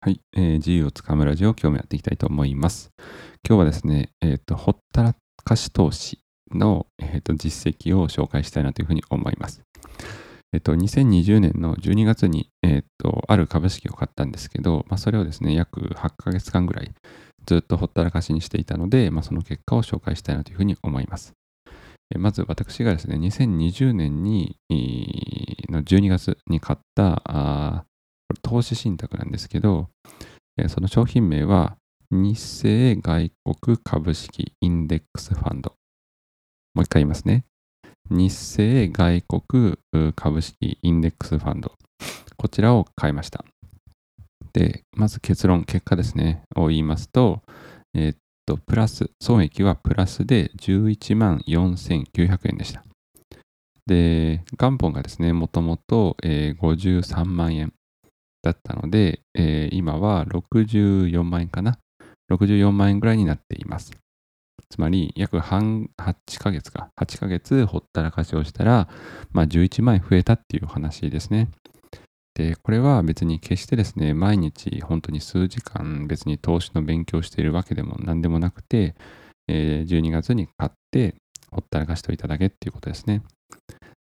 はい、えー、自由をつかむラジオを今日もやっていきたいと思います。今日はですね、えっ、ー、と、ほったらかし投資の、えーと、実績を紹介したいなというふうに思います。えっ、ー、と、2020年の12月に、えっ、と、ある株式を買ったんですけど、まあ、それをですね、約8ヶ月間ぐらいずっとほったらかしにしていたので、まあ、その結果を紹介したいなというふうに思います。まず私がですね、2020年に、の12月に買ったこれ投資信託なんですけど、その商品名は日清外国株式インデックスファンド。もう一回言いますね。日清外国株式インデックスファンド。こちらを買いました。で、まず結論、結果ですね、を言いますと、えー、っと、プラス、損益はプラスで11万4900円でした。で、元本がですね、もともと53万円。だったので、えー、今は64万円かな。64万円ぐらいになっています。つまり、約半、8ヶ月か。8ヶ月ほったらかしをしたら、まあ、11万円増えたっていう話ですね。で、これは別に決してですね、毎日本当に数時間別に投資の勉強しているわけでも何でもなくて、えー、12月に買ってほったらかしていただけっていうことですね。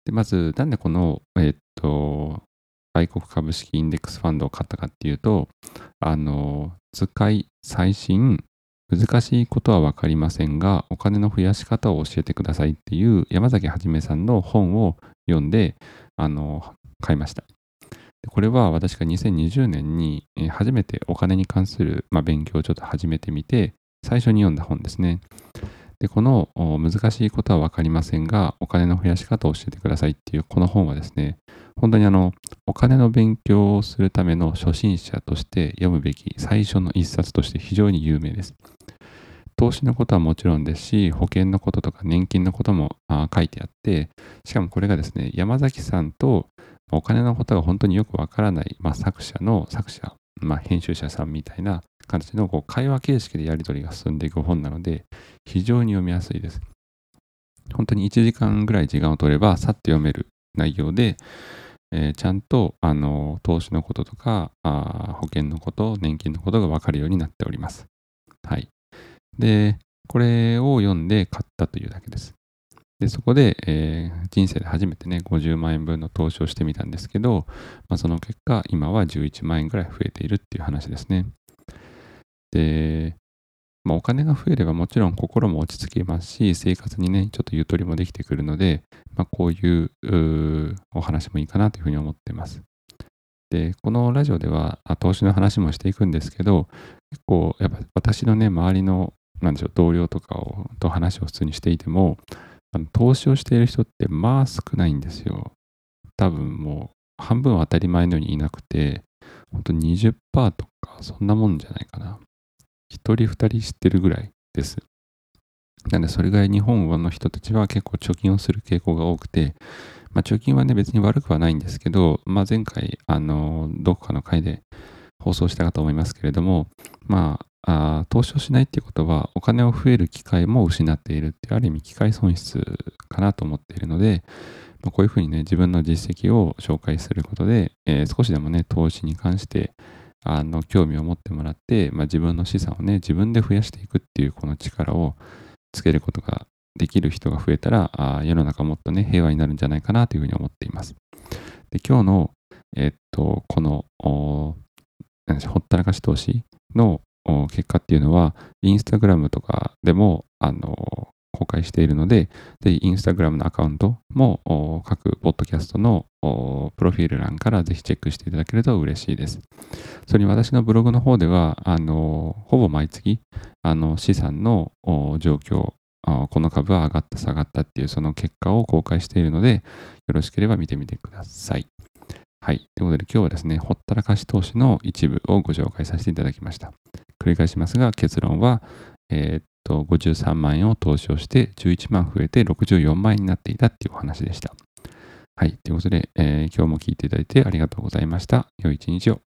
で、まず、なんでこの、えー、っと、外国株式インデックスファンドを買ったかっていうと、あの、使い、最新、難しいことは分かりませんが、お金の増やし方を教えてくださいっていう山崎はじめさんの本を読んで、あの、買いました。これは私が2020年に初めてお金に関する、まあ、勉強をちょっと始めてみて、最初に読んだ本ですね。で、この難しいことは分かりませんが、お金の増やし方を教えてくださいっていうこの本はですね、本当にあの、お金の勉強をするための初心者として読むべき最初の一冊として非常に有名です。投資のことはもちろんですし、保険のこととか年金のことも書いてあって、しかもこれがですね、山崎さんとお金のことが本当によくわからない、まあ、作者の作者、まあ、編集者さんみたいな形のこう会話形式でやり取りが進んでいく本なので、非常に読みやすいです。本当に1時間ぐらい時間を取れば、さっと読める内容で、えー、ちゃんとあの投資のこととかあ保険のこと、年金のことが分かるようになっております。はい。で、これを読んで買ったというだけです。で、そこで、えー、人生で初めてね、50万円分の投資をしてみたんですけど、まあ、その結果、今は11万円ぐらい増えているっていう話ですね。で、まあ、お金が増えればもちろん心も落ち着きますし、生活にね、ちょっとゆとりもできてくるので、まあ、こういうお話もいいかなというふうに思っています。で、このラジオでは投資の話もしていくんですけど、結構やっぱ私のね、周りの、なんでしょう、同僚とかをと話を普通にしていても、あの投資をしている人ってまあ少ないんですよ。多分もう半分は当たり前のようにいなくて、本当20%とかそんなもんじゃないかな。1人2人知ってるぐらいです。なので、それぐらい日本の人たちは結構貯金をする傾向が多くて、まあ、貯金はね、別に悪くはないんですけど、まあ、前回、あの、どこかの回で放送したかと思いますけれども、まあ、あ投資をしないっていうことは、お金を増える機会も失っているっていう、ある意味機会損失かなと思っているので、まあ、こういうふうにね、自分の実績を紹介することで、えー、少しでもね、投資に関して、あの興味を持ってもらって、まあ、自分の資産をね自分で増やしていくっていうこの力をつけることができる人が増えたらあ世の中もっとね平和になるんじゃないかなというふうに思っています。で今日の、えっとこのほったらかし投資の結果っていうのはインスタグラムとかでもあの公開しているので、ぜひインスタグラムのアカウントも各ポッドキャストのプロフィール欄からぜひチェックしていただけると嬉しいです。それに私のブログの方では、あのほぼ毎月あの資産の状況、この株は上がった下がったっていうその結果を公開しているので、よろしければ見てみてください。はい。ということで今日はですね、ほったらかし投資の一部をご紹介させていただきました。繰り返しますが、結論は、えー、っと53万円を投資をして11万増えて64万円になっていたっていうお話でした。はい。ということで、えー、今日も聞いていただいてありがとうございました。良い一日を。